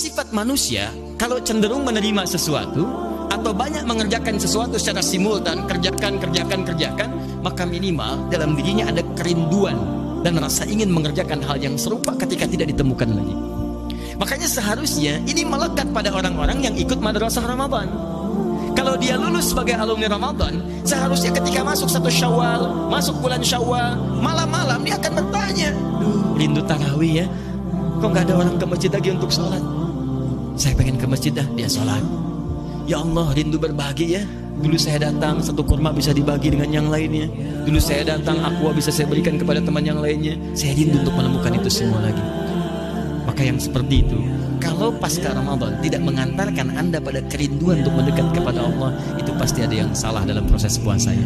sifat manusia kalau cenderung menerima sesuatu atau banyak mengerjakan sesuatu secara simultan, kerjakan, kerjakan, kerjakan, maka minimal dalam dirinya ada kerinduan dan rasa ingin mengerjakan hal yang serupa ketika tidak ditemukan lagi. Makanya seharusnya ini melekat pada orang-orang yang ikut madrasah Ramadan. Kalau dia lulus sebagai alumni Ramadan, seharusnya ketika masuk satu Syawal, masuk bulan Syawal, malam-malam dia akan bertanya, "Duh, rindu tarawih ya. Kok nggak ada orang ke masjid lagi untuk sholat?" Saya pengen ke masjid dah, dia sholat. Ya Allah, rindu berbagi ya. Dulu saya datang, satu kurma bisa dibagi dengan yang lainnya. Dulu saya datang, aqua bisa saya berikan kepada teman yang lainnya. Saya rindu untuk menemukan itu semua lagi. Maka yang seperti itu, kalau pasca Ramadan tidak mengantarkan Anda pada kerinduan untuk mendekat kepada Allah, itu pasti ada yang salah dalam proses puasanya.